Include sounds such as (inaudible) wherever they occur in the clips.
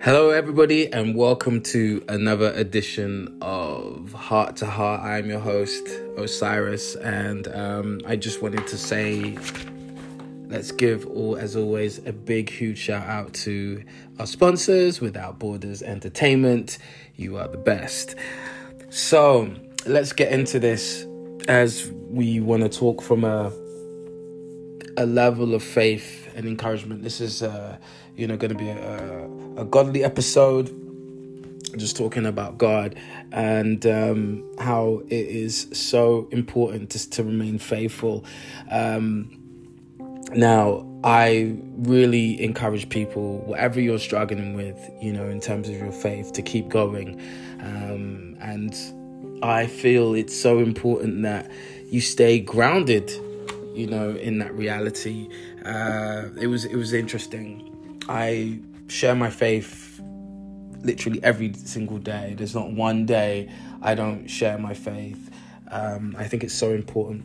Hello, everybody, and welcome to another edition of Heart to Heart. I'm your host, Osiris, and um, I just wanted to say let's give all, as always, a big, huge shout out to our sponsors, Without Borders Entertainment. You are the best. So, let's get into this as we want to talk from a a level of faith and encouragement. This is, uh, you know, going to be a, a godly episode, just talking about God and um, how it is so important just to remain faithful. Um, now, I really encourage people, whatever you're struggling with, you know, in terms of your faith, to keep going. Um, and I feel it's so important that you stay grounded you know, in that reality. Uh, it was it was interesting. I share my faith literally every single day. There's not one day I don't share my faith. Um, I think it's so important.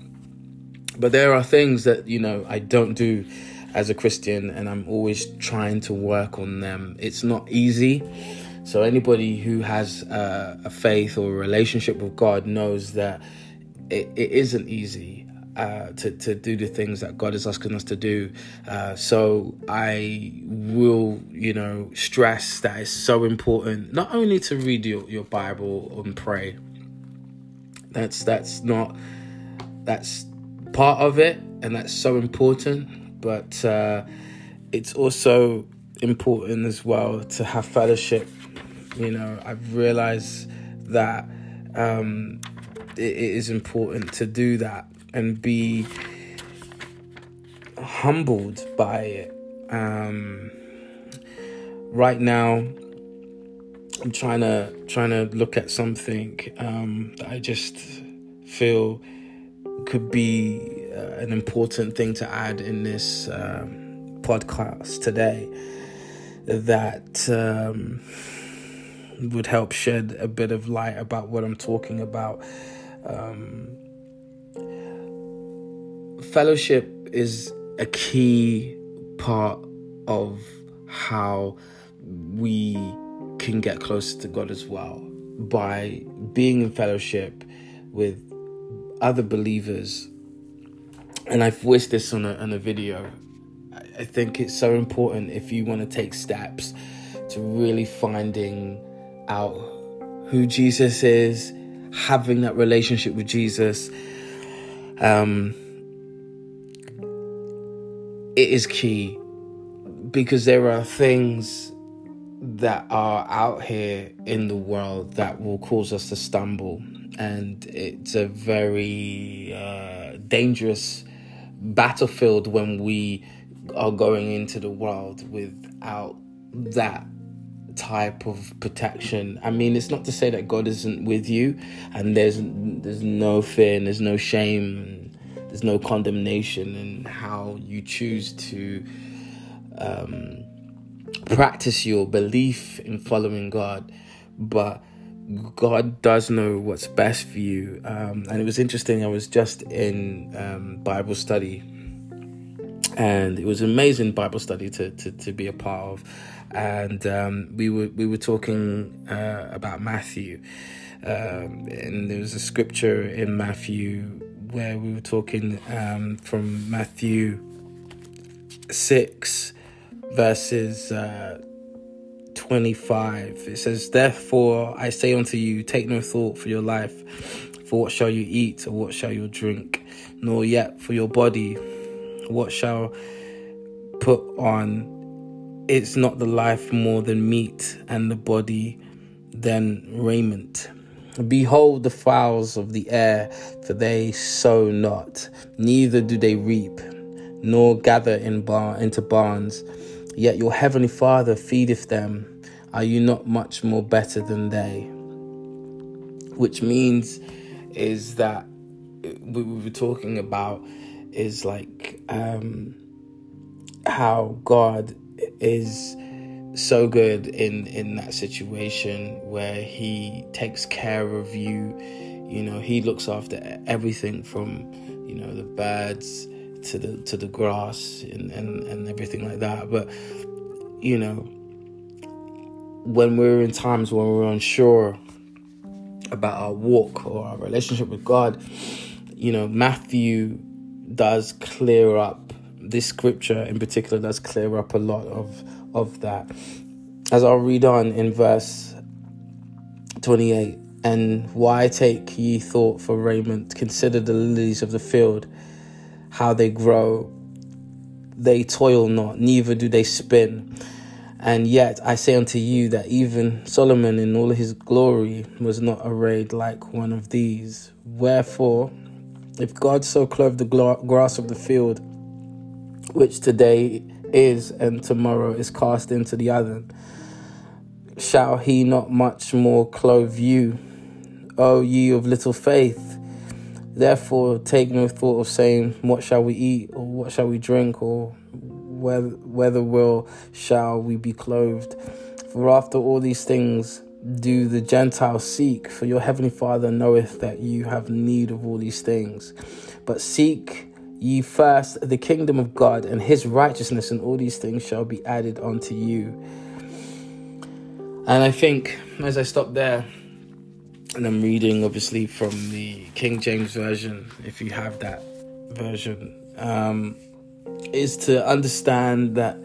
But there are things that you know I don't do as a Christian, and I'm always trying to work on them. It's not easy. So anybody who has uh, a faith or a relationship with God knows that it, it isn't easy uh, to, to do the things that God is asking us to do. Uh, so I will, you know, stress that it's so important not only to read your, your Bible and pray. That's that's not that's part of it, and that's so important. But uh, it's also important as well to have fellowship. You know, I've realized that um, it, it is important to do that and be humbled by it. Um, right now, I'm trying to trying to look at something um, that I just feel could be uh, an important thing to add in this um, podcast today. That um, would help shed a bit of light about what I'm talking about. Um, fellowship is a key part of how we can get closer to God as well by being in fellowship with other believers. And I've voiced this on a, on a video. I think it's so important if you want to take steps to really finding out who Jesus is, having that relationship with Jesus. Um, it is key because there are things that are out here in the world that will cause us to stumble and it's a very uh, dangerous battlefield when we are going into the world without that type of protection. I mean, it's not to say that God isn't with you and there's there's no fear and there's no shame there's no condemnation in how you choose to um, practice your belief in following God, but God does know what's best for you. Um, and it was interesting. I was just in um, Bible study, and it was amazing Bible study to to, to be a part of. And um, we were we were talking uh, about Matthew, um, and there was a scripture in Matthew where we were talking um, from Matthew 6, verses uh, 25. It says, Therefore I say unto you, take no thought for your life, for what shall you eat, or what shall you drink, nor yet for your body, what shall put on. It's not the life more than meat, and the body than raiment. Behold the fowls of the air, for they sow not, neither do they reap, nor gather in bar- into barns, yet your heavenly Father feedeth them. Are you not much more better than they? Which means is that we were talking about is like um, how God is so good in in that situation where he takes care of you. You know he looks after everything from you know the birds to the to the grass and and, and everything like that. But you know when we're in times when we're unsure about our walk or our relationship with God, you know, Matthew does clear up this scripture in particular does clear up a lot of of that. As I'll read on in verse 28, and why take ye thought for raiment? Consider the lilies of the field, how they grow. They toil not, neither do they spin. And yet I say unto you that even Solomon in all his glory was not arrayed like one of these. Wherefore, if God so clothed the grass of the field, which today is and tomorrow is cast into the oven, shall he not much more clothe you, O ye of little faith? Therefore, take no thought of saying, What shall we eat, or what shall we drink, or whether, will shall we be clothed? For after all these things do the Gentiles seek, for your heavenly Father knoweth that you have need of all these things. But seek ye first the kingdom of God and his righteousness, and all these things shall be added unto you. And I think as I stop there, and I'm reading obviously from the King James Version, if you have that version, um, is to understand that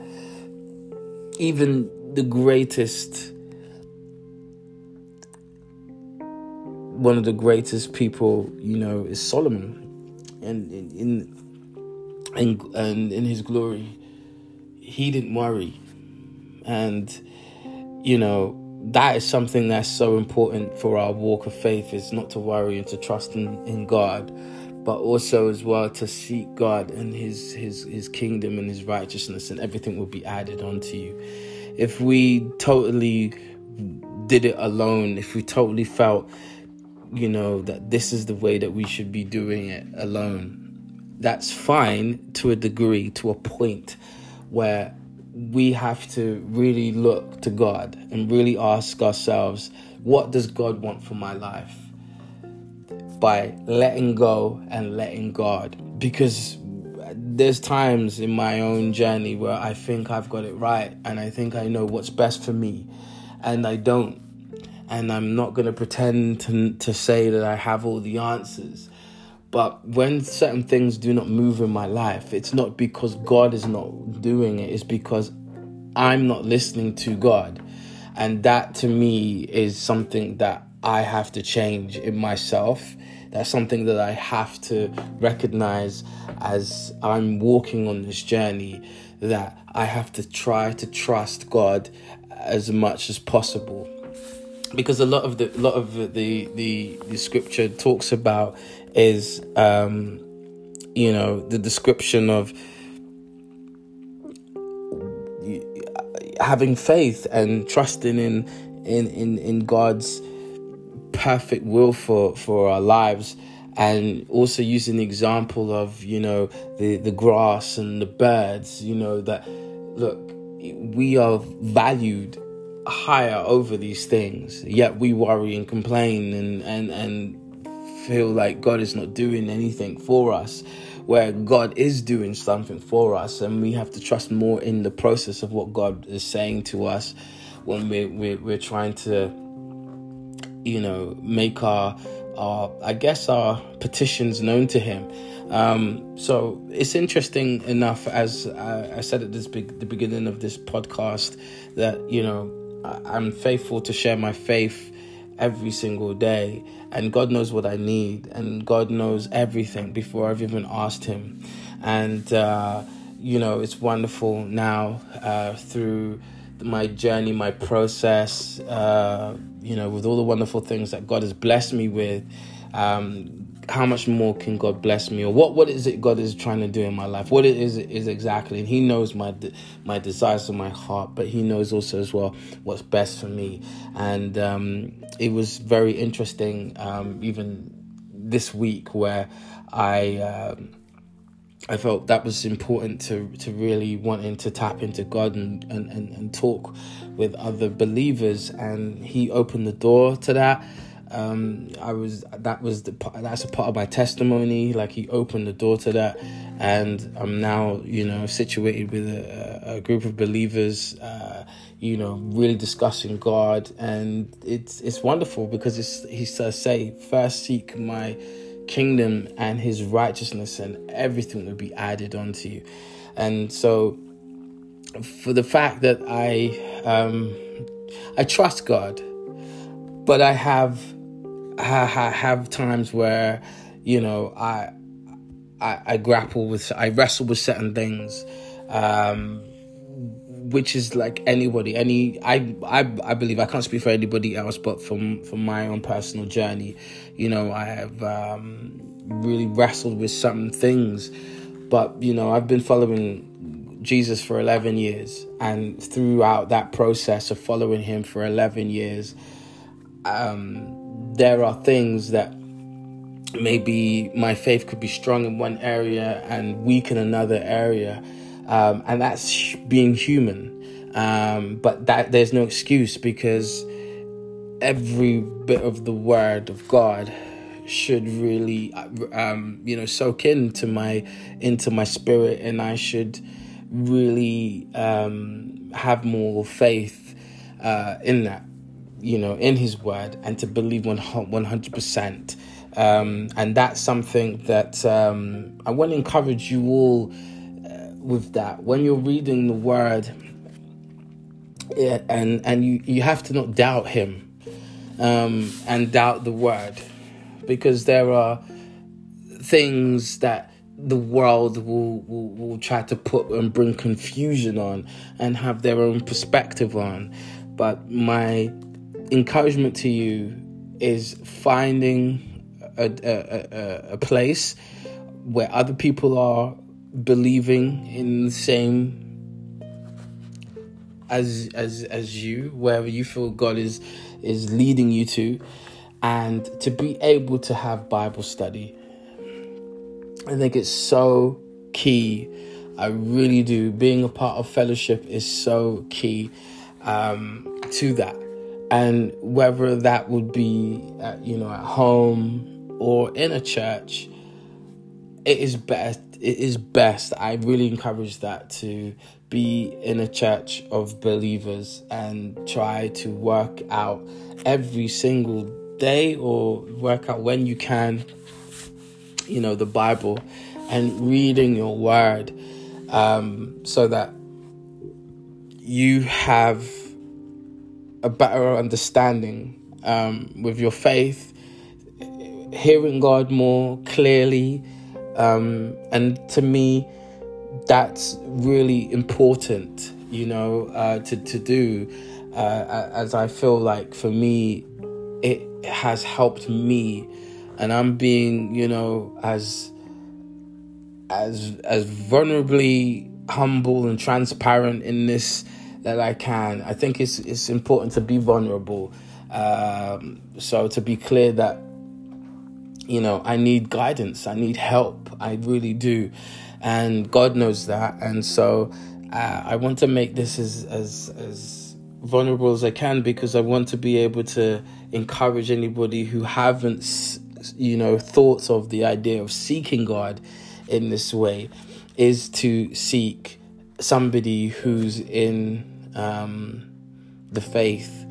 even the greatest, one of the greatest people, you know, is Solomon. And in, in, in, and in his glory, he didn't worry. And, you know, that is something that's so important for our walk of faith is not to worry and to trust in, in God but also as well to seek God and his his his kingdom and his righteousness and everything will be added onto you. If we totally did it alone, if we totally felt you know that this is the way that we should be doing it alone, that's fine to a degree, to a point where we have to really look to God and really ask ourselves, what does God want for my life? by letting go and letting God. Because there's times in my own journey where I think I've got it right and I think I know what's best for me, and I don't. And I'm not going to pretend to, to say that I have all the answers. But when certain things do not move in my life, it's not because God is not doing it, it's because I'm not listening to God. And that to me is something that I have to change in myself that's something that I have to recognize as I'm walking on this journey that I have to try to trust God as much as possible. Because a lot of the lot of the the, the scripture talks about is um, you know the description of having faith and trusting in in in, in God's perfect will for for our lives and also using the example of you know the the grass and the birds you know that look we are valued higher over these things yet we worry and complain and and and feel like god is not doing anything for us where god is doing something for us and we have to trust more in the process of what god is saying to us when we're, we're, we're trying to you know, make our, our I guess, our petitions known to Him. Um, so it's interesting enough, as I, I said at this the beginning of this podcast, that you know I'm faithful to share my faith every single day, and God knows what I need, and God knows everything before I've even asked Him, and uh, you know it's wonderful now uh, through my journey, my process, uh, you know, with all the wonderful things that God has blessed me with, um, how much more can God bless me, or what what is it God is trying to do in my life? What it is exactly, and He knows my my desires of my heart, but He knows also as well what's best for me. And um, it was very interesting, um, even this week, where I. Um, I felt that was important to to really wanting to tap into God and, and, and, and talk with other believers and he opened the door to that Um, I was that was the that's a part of my testimony. Like he opened the door to that, and I'm now you know situated with a, a group of believers. Uh, you know, really discussing God, and it's it's wonderful because it's he says, "Say first seek my kingdom and His righteousness, and everything will be added onto you." And so, for the fact that I um, I trust God, but I have I have times where you know I I, I grapple with I wrestle with certain things. Um, which is like anybody any I, I i believe i can't speak for anybody else but from from my own personal journey you know i have um, really wrestled with certain things but you know i've been following jesus for 11 years and throughout that process of following him for 11 years um, there are things that maybe my faith could be strong in one area and weak in another area um, and that's being human. Um, but that there's no excuse because every bit of the word of God should really, um, you know, soak into my into my spirit, and I should really um, have more faith uh, in that, you know, in His word, and to believe one hundred percent. Um, and that's something that um, I want to encourage you all with that. When you're reading the word yeah, and and you you have to not doubt him um, and doubt the word. Because there are things that the world will, will, will try to put and bring confusion on and have their own perspective on. But my encouragement to you is finding a, a, a, a place where other people are believing in the same as as as you wherever you feel God is is leading you to and to be able to have bible study. I think it's so key. I really do. Being a part of fellowship is so key um, to that and whether that would be at, you know at home or in a church it is best it is best. I really encourage that to be in a church of believers and try to work out every single day or work out when you can, you know, the Bible and reading your word um, so that you have a better understanding um, with your faith, hearing God more clearly um, and to me, that's really important, you know, uh, to, to do. Uh, as I feel like for me, it has helped me, and I'm being, you know, as as as vulnerably humble and transparent in this that I can. I think it's it's important to be vulnerable. Um, so to be clear that you know, I need guidance, I need help, I really do. And God knows that. And so uh, I want to make this as, as, as vulnerable as I can because I want to be able to encourage anybody who haven't, you know, thoughts of the idea of seeking God in this way is to seek somebody who's in um, the faith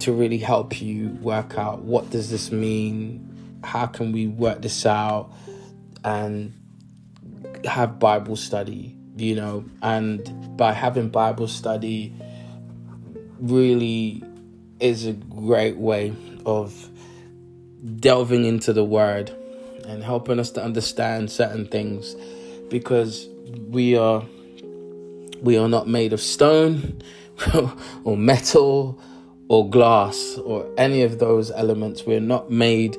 to really help you work out what does this mean how can we work this out and have Bible study, you know, and by having Bible study really is a great way of delving into the word and helping us to understand certain things because we are we are not made of stone (laughs) or metal or glass or any of those elements we're not made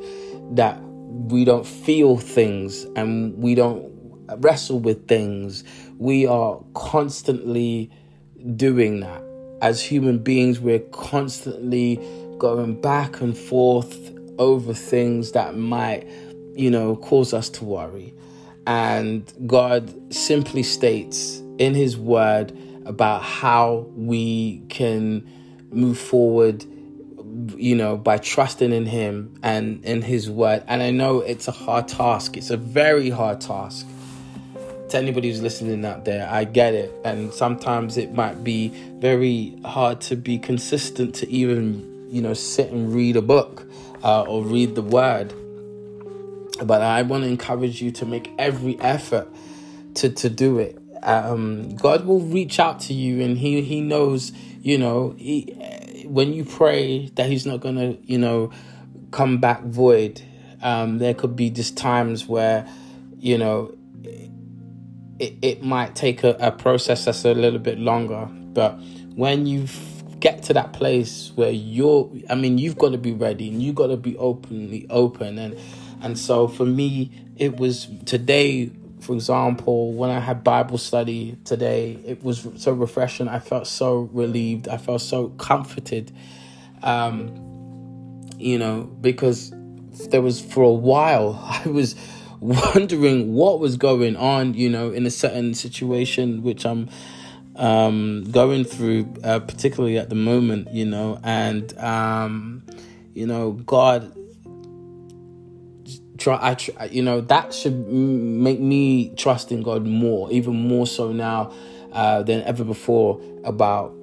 that we don't feel things and we don't wrestle with things. We are constantly doing that. As human beings, we're constantly going back and forth over things that might, you know, cause us to worry. And God simply states in His Word about how we can move forward you know, by trusting in Him and in His Word. And I know it's a hard task, it's a very hard task. To anybody who's listening out there, I get it. And sometimes it might be very hard to be consistent to even, you know, sit and read a book uh, or read the Word. But I want to encourage you to make every effort to, to do it. Um, God will reach out to you and he, he knows, you know, he, when you pray that he's not to, you know, come back void, um, there could be just times where, you know, it, it might take a, a process that's a little bit longer. But when you get to that place where you're, I mean, you've got to be ready and you've got to be openly open. And, and so for me, it was today for example, when I had Bible study today, it was so refreshing. I felt so relieved. I felt so comforted. Um, you know, because there was for a while (laughs) I was wondering what was going on, you know, in a certain situation which I'm um, going through, uh, particularly at the moment, you know, and um, you know, God try I you know that should make me trust in God more even more so now uh, than ever before about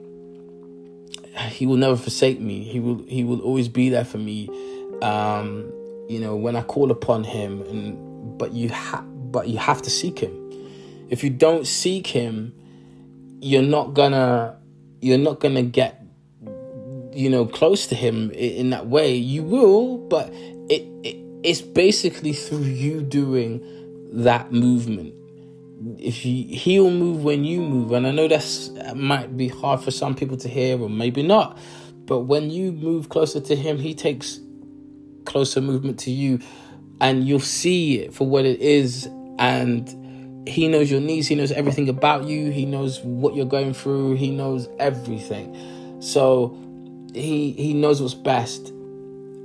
he will never forsake me. He will he will always be there for me. Um, you know when I call upon him and but you have but you have to seek him. If you don't seek him you're not gonna you're not gonna get you know close to him in that way. You will but it, it it's basically through you doing that movement. If you he'll move when you move, and I know that might be hard for some people to hear, or maybe not. But when you move closer to him, he takes closer movement to you, and you'll see it for what it is. And he knows your needs. He knows everything about you. He knows what you're going through. He knows everything. So he he knows what's best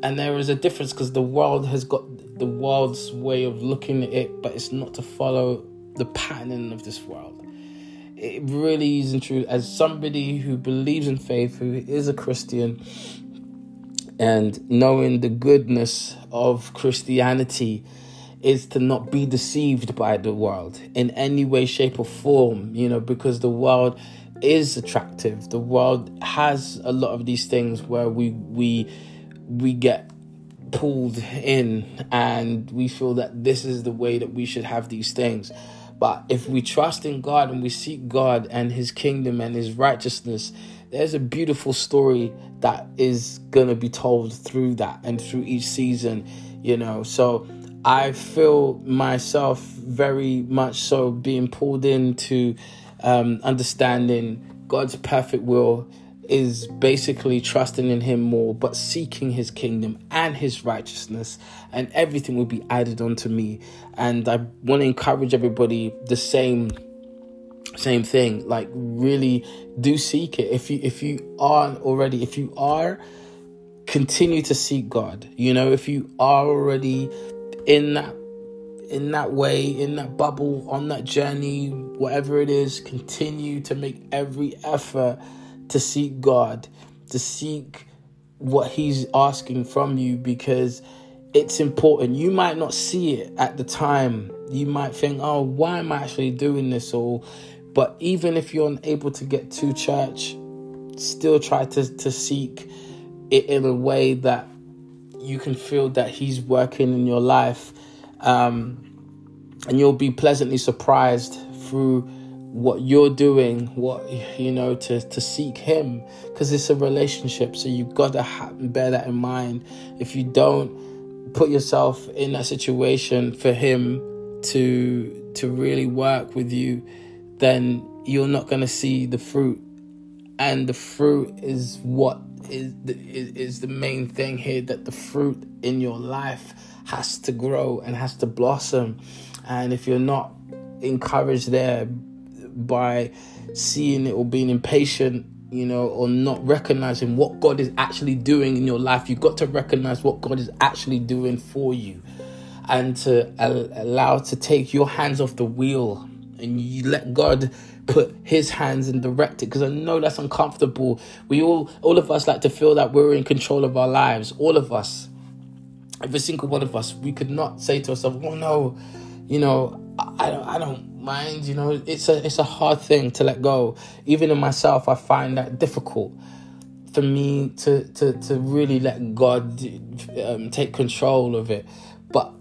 and there is a difference because the world has got the world's way of looking at it, but it's not to follow the pattern of this world. It really isn't true. As somebody who believes in faith, who is a Christian, and knowing the goodness of Christianity is to not be deceived by the world in any way, shape, or form, you know, because the world is attractive. The world has a lot of these things where we we we get pulled in and we feel that this is the way that we should have these things. But if we trust in God and we seek God and His kingdom and His righteousness, there's a beautiful story that is going to be told through that and through each season, you know. So I feel myself very much so being pulled into um, understanding God's perfect will is basically trusting in him more but seeking his kingdom and his righteousness and everything will be added onto me. And i want to encourage everybody the same same thing. Like really do seek it. If you if you aren't already if you are continue to seek god. You know if you are already in that in that way in that bubble on that journey whatever it is continue to make every effort to seek God, to seek what He's asking from you because it's important. You might not see it at the time. You might think, oh, why am I actually doing this? all? but even if you're unable to get to church, still try to, to seek it in a way that you can feel that He's working in your life. Um, and you'll be pleasantly surprised through what you're doing, what you know, to to seek Him, because it's a relationship. So you've got to ha- bear that in mind. If you don't put yourself in that situation for Him to to really work with you, then you're not going to see the fruit, and the fruit is what is the, is, is the main thing here. That the fruit in your life has to grow and has to blossom, and if you're not encouraged there by seeing it or being impatient, you know, or not recognizing what God is actually doing in your life. You've got to recognize what God is actually doing for you and to allow to take your hands off the wheel and you let God put his hands and direct it because I know that's uncomfortable. We all all of us like to feel that we're in control of our lives. All of us. Every single one of us. We could not say to ourselves, "Oh no, you know, I, I don't I don't mind, you know, it's a it's a hard thing to let go. Even in myself I find that difficult for me to to to really let God um, take control of it. But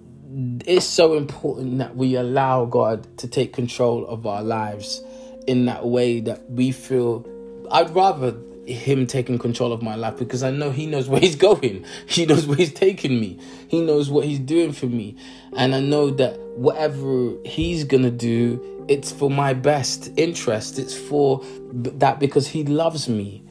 it's so important that we allow God to take control of our lives in that way that we feel. I'd rather him taking control of my life because I know he knows where he's going. (laughs) He knows where he's taking me. He knows what he's doing for me. And I know that whatever he's going to do, it's for my best interest. It's for that because he loves me.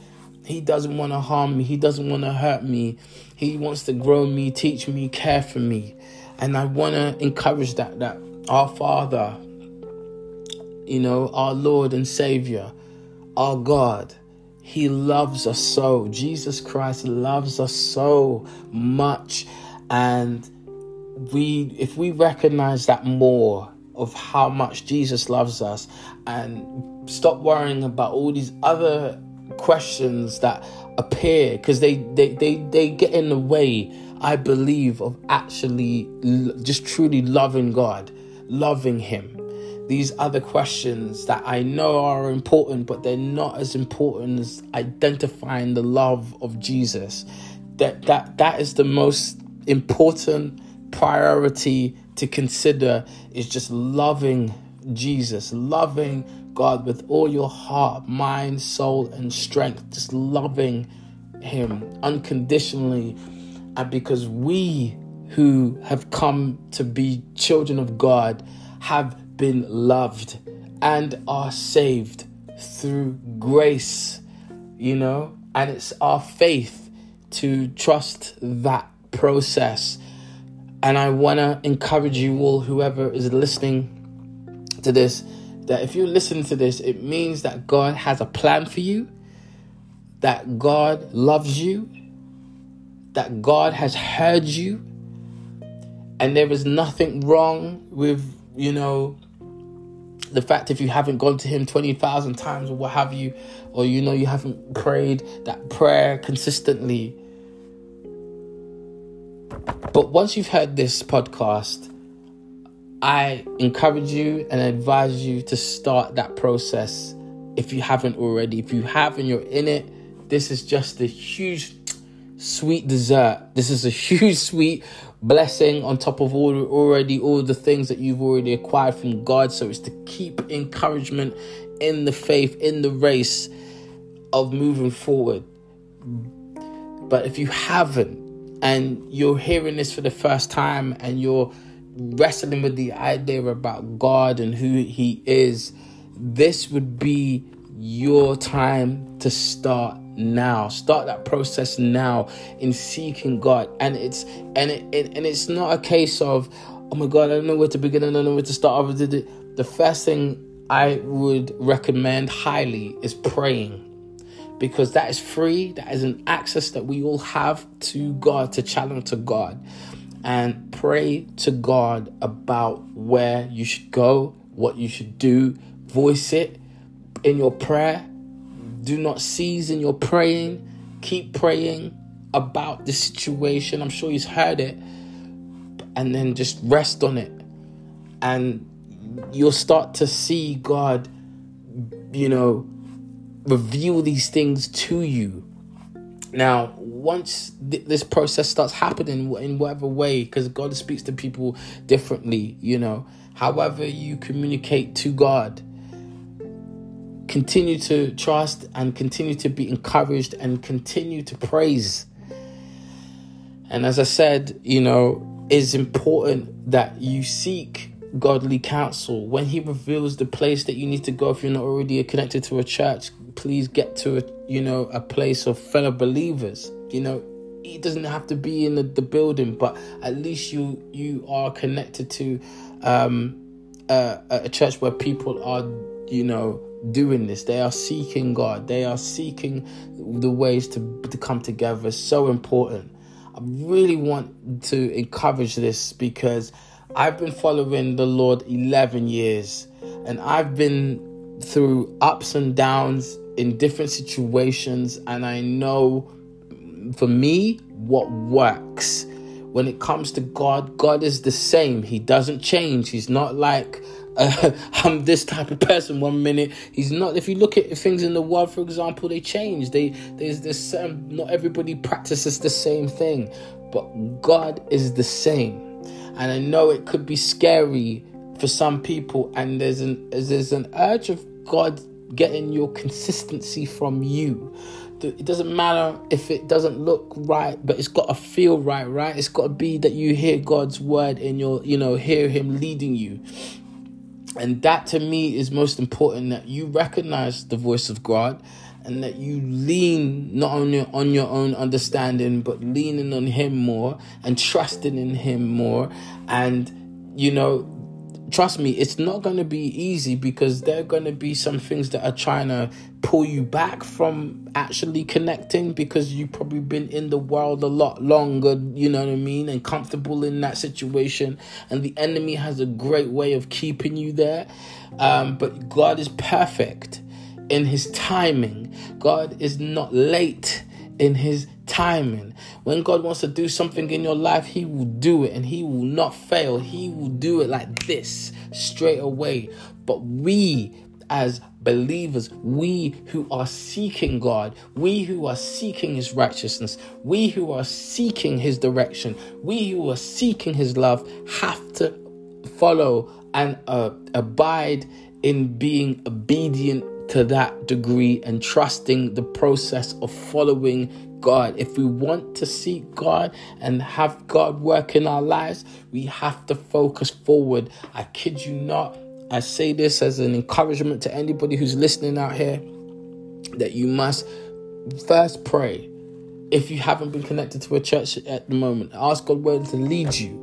He doesn't want to harm me. He doesn't want to hurt me. He wants to grow me, teach me, care for me. And I want to encourage that that our Father, you know, our Lord and Savior, our God, He loves us so. Jesus Christ loves us so much. And we if we recognize that more of how much Jesus loves us and stop worrying about all these other questions that appear because they, they they they get in the way i believe of actually just truly loving god loving him these other questions that i know are important but they're not as important as identifying the love of jesus that that that is the most important priority to consider is just loving jesus loving God with all your heart, mind, soul, and strength, just loving Him unconditionally. And because we who have come to be children of God have been loved and are saved through grace, you know, and it's our faith to trust that process. And I want to encourage you all, whoever is listening to this, that if you listen to this, it means that God has a plan for you, that God loves you, that God has heard you, and there is nothing wrong with, you know, the fact if you haven't gone to Him 20,000 times or what have you, or you know, you haven't prayed that prayer consistently. But once you've heard this podcast, I encourage you and advise you to start that process if you haven't already. If you have and you're in it, this is just a huge sweet dessert. This is a (laughs) huge sweet blessing on top of all already all the things that you've already acquired from God. So it's to keep encouragement in the faith, in the race of moving forward. But if you haven't and you're hearing this for the first time and you're wrestling with the idea about God and who He is, this would be your time to start now. Start that process now in seeking god. And it's and it, it, and it's not a case of oh my god i don't know where to begin i don't know where to start. The first thing i would recommend highly is praying. Because that is free that is an access that we all have to god to channel to god. And pray to God about where you should go, what you should do. Voice it in your prayer. Do not cease in your praying. Keep praying about the situation. I'm sure He's heard it. And then just rest on it. And you'll start to see God, you know, reveal these things to you. Now, once th- this process starts happening in whatever way, because God speaks to people differently, you know, however you communicate to God, continue to trust and continue to be encouraged and continue to praise. And as I said, you know, it's important that you seek godly counsel when he reveals the place that you need to go if you're not already connected to a church please get to a you know a place of fellow believers you know it doesn't have to be in the, the building but at least you you are connected to um, a, a church where people are you know doing this they are seeking god they are seeking the ways to to come together it's so important i really want to encourage this because i've been following the lord 11 years and I've been through ups and downs in different situations, and I know for me what works. When it comes to God, God is the same. He doesn't change. He's not like uh, (laughs) I'm this type of person one minute. He's not. If you look at things in the world, for example, they change. They there's this. Um, not everybody practices the same thing, but God is the same. And I know it could be scary for some people, and there's an there's an urge of God getting your consistency from you. It doesn't matter if it doesn't look right, but it's got to feel right, right? It's got to be that you hear God's word and you're, you know, hear Him leading you. And that to me is most important that you recognize the voice of God and that you lean not only on your own understanding, but leaning on Him more and trusting in Him more. And, you know, trust me, it's not going to be easy because there are going to be some things that are trying to pull you back from actually connecting because you've probably been in the world a lot longer, you know what I mean, and comfortable in that situation. And the enemy has a great way of keeping you there. Um, but God is perfect in his timing, God is not late in his timing. When God wants to do something in your life, He will do it and He will not fail. He will do it like this straight away. But we, as believers, we who are seeking God, we who are seeking His righteousness, we who are seeking His direction, we who are seeking His love, have to follow and uh, abide in being obedient to that degree and trusting the process of following God. If we want to seek God and have God work in our lives, we have to focus forward. I kid you not. I say this as an encouragement to anybody who's listening out here that you must first pray. If you haven't been connected to a church at the moment, ask God where to lead you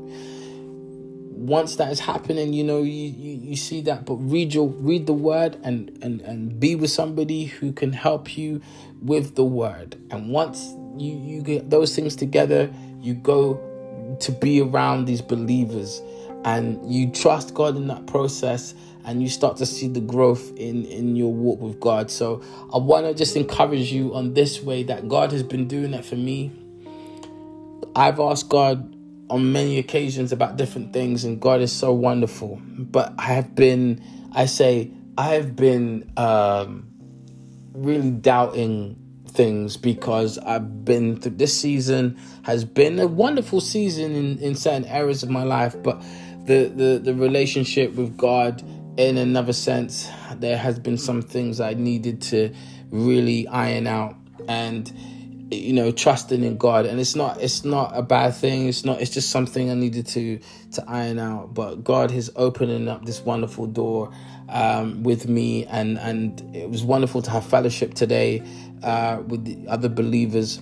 once that is happening, you know, you, you, you see that, but read your read the word and, and and be with somebody who can help you with the word. And once you, you get those things together, you go to be around these believers and you trust God in that process and you start to see the growth in in your walk with God. So I want to just encourage you on this way that God has been doing that for me. I've asked God on many occasions about different things, and God is so wonderful. But I have been, I say, I have been um, really doubting things because I've been through this season has been a wonderful season in, in certain areas of my life, but the, the, the relationship with God in another sense, there has been some things I needed to really iron out and you know trusting in god. And it's not it's not a bad thing. It's not it's just something i needed to to iron out. But god is opening up this wonderful door um, with me. And and it was wonderful to have fellowship today uh, with the other believers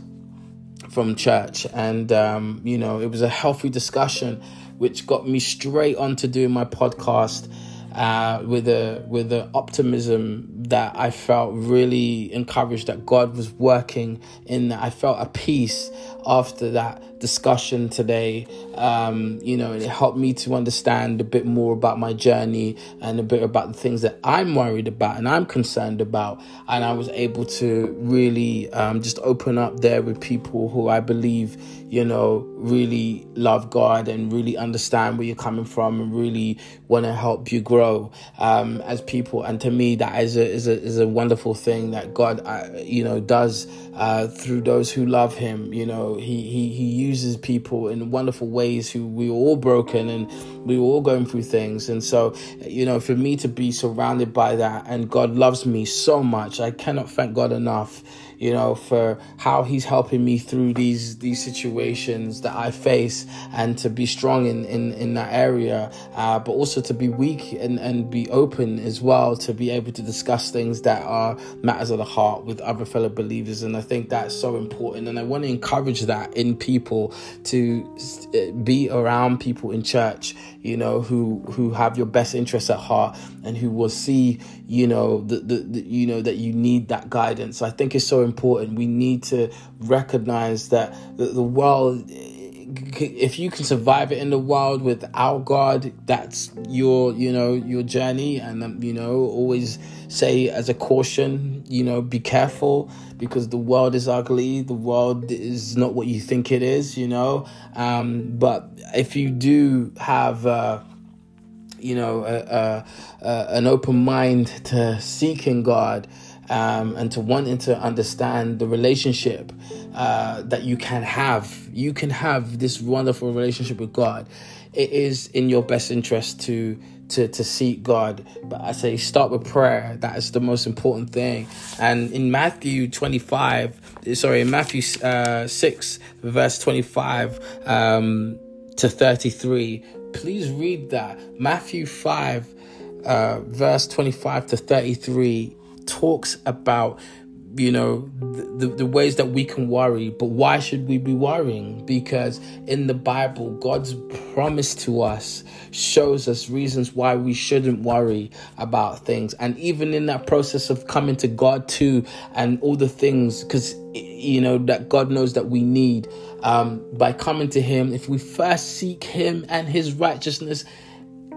from church. And um, you know it was a healthy discussion which got me straight on to doing my podcast uh, with a with the optimism that I felt really encouraged that God was working in that. I felt a peace after that discussion today. Um, you know, it helped me to understand a bit more about my journey and a bit about the things that I'm worried about and I'm concerned about. And I was able to really um, just open up there with people who I believe, you know, really love God and really understand where you're coming from and really want to help you grow um, as people. And to me, that is a is a is a wonderful thing that God, uh, you know, does uh, through those who love Him. You know, He He He uses people in wonderful ways. Who we were all broken and we were all going through things. And so, you know, for me to be surrounded by that, and God loves me so much, I cannot thank God enough you know, for how he's helping me through these these situations that I face and to be strong in in, in that area, uh, but also to be weak and, and be open as well to be able to discuss things that are matters of the heart with other fellow believers. And I think that's so important. And I want to encourage that in people to uh, be around people in church, you know, who who have your best interests at heart and who will see, you know, the, the, the you know that you need that guidance. I think it's so important. We need to recognize that the, the world if you can survive it in the world without God, that's your, you know, your journey. And, um, you know, always say as a caution, you know, be careful because the world is ugly. The world is not what you think it is, you know. Um, but if you do have, uh, you know, a, a, a, an open mind to seeking God, um, and to wanting to understand the relationship uh, that you can have. You can have this wonderful relationship with God. It is in your best interest to to to seek God. But I say start with prayer. That is the most important thing. And in Matthew 25, sorry, in Matthew uh, 6, verse 25 um, to 33, please read that. Matthew 5, uh, verse 25 to 33 talks about you know the, the ways that we can worry but why should we be worrying? Because in the bible god's promise to us shows us reasons why we shouldn't worry about things. And even in that process of coming to god too and all the things because you know that god knows that we need um, by coming to him if we first seek him and his righteousness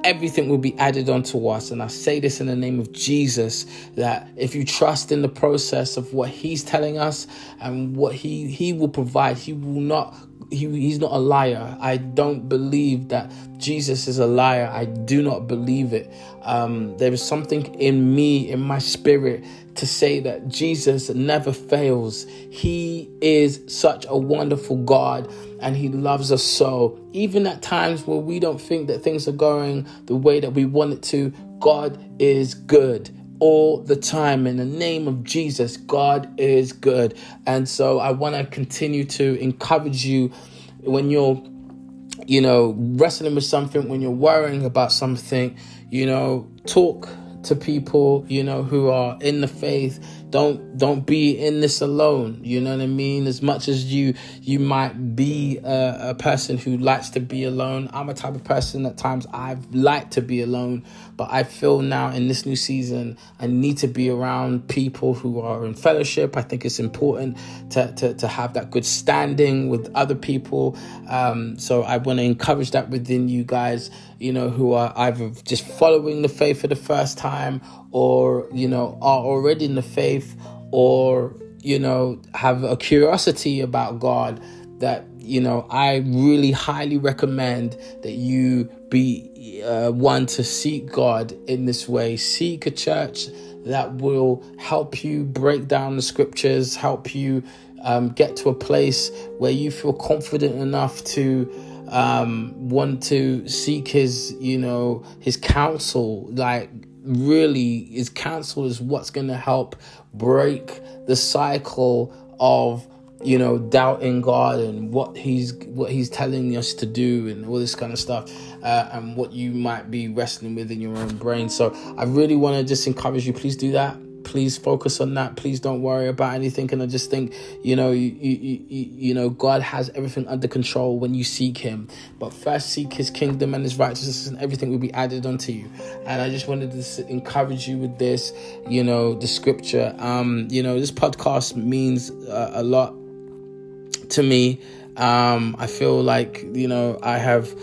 everything will be added onto us. And I say this in the name of Jesus that if you trust in the process of what He's telling us and what He He will provide, He will not. He, he's not a liar. I don't believe that Jesus is a liar. I do not believe it. Um, there is something in me, in my spirit, to say that Jesus never fails. He is such a wonderful God and He loves us so. Even at times where we don't think that things are going the way that we want it to, God is good all the time. In the name of Jesus, God is good. And so I want to continue to encourage you when you're, you know, wrestling with something, when you're worrying about something, you know, talk to people, you know, who are in the faith. Don't don't be in this alone. You know what I mean? As much as you you might be a, a person who likes to be alone, I'm a type of person at times I've liked to be alone, but I feel now in this new season I need to be around people who are in fellowship. I think it's important to to, to have that good standing with other people. Um, so I want to encourage that within you guys you know, who are either just following the faith for the first time or, you know, are already in the faith or, you know, have a curiosity about God that, you know, I really highly recommend that you be uh, one to seek God in this way. Seek a church that will help you break down the scriptures, help you um, get to a place where you feel confident enough to um, want to seek his, you know, his counsel. Like, really, his counsel is what's going to help break the cycle of you know doubting god and what he's what he's telling us to do and all this kind of stuff uh, and what you might be wrestling with in your own brain. So i really want to just encourage you please do that. Please focus on that. Please don't worry about anything. And i just think you know you, you, you, know god has everything under control when you seek him. But first seek his kingdom and his righteousness and everything will be added unto you. And i just wanted to encourage you with this you know the scripture. Um you know this podcast means uh, a lot to me um i feel like you know i have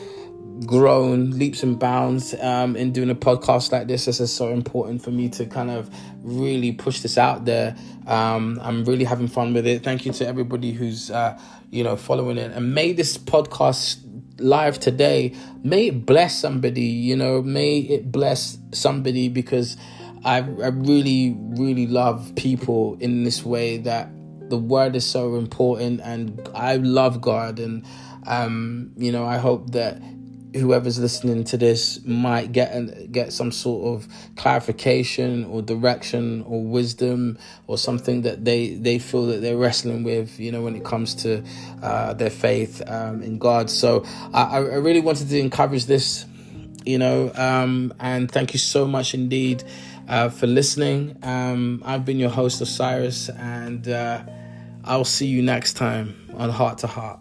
grown leaps and bounds um, in doing a podcast like this. This is so important for me to kind of really push this out there. Um, I'm really having fun with it. Thank you to everybody who's uh, you know following it and made this podcast live today. May it bless somebody. You know, may it bless somebody because I, I really really love people in this way that the word is so important and I love God and um, you know I hope that whoever's listening to this might get get some sort of clarification or direction or wisdom or something that they they feel that they're wrestling with you know when it comes to uh, their faith um, in God. So I, I really wanted to encourage this you know um, and thank you so much indeed uh, for listening. Um, I've been your host Osiris and uh, I'll see you next time on Heart to Heart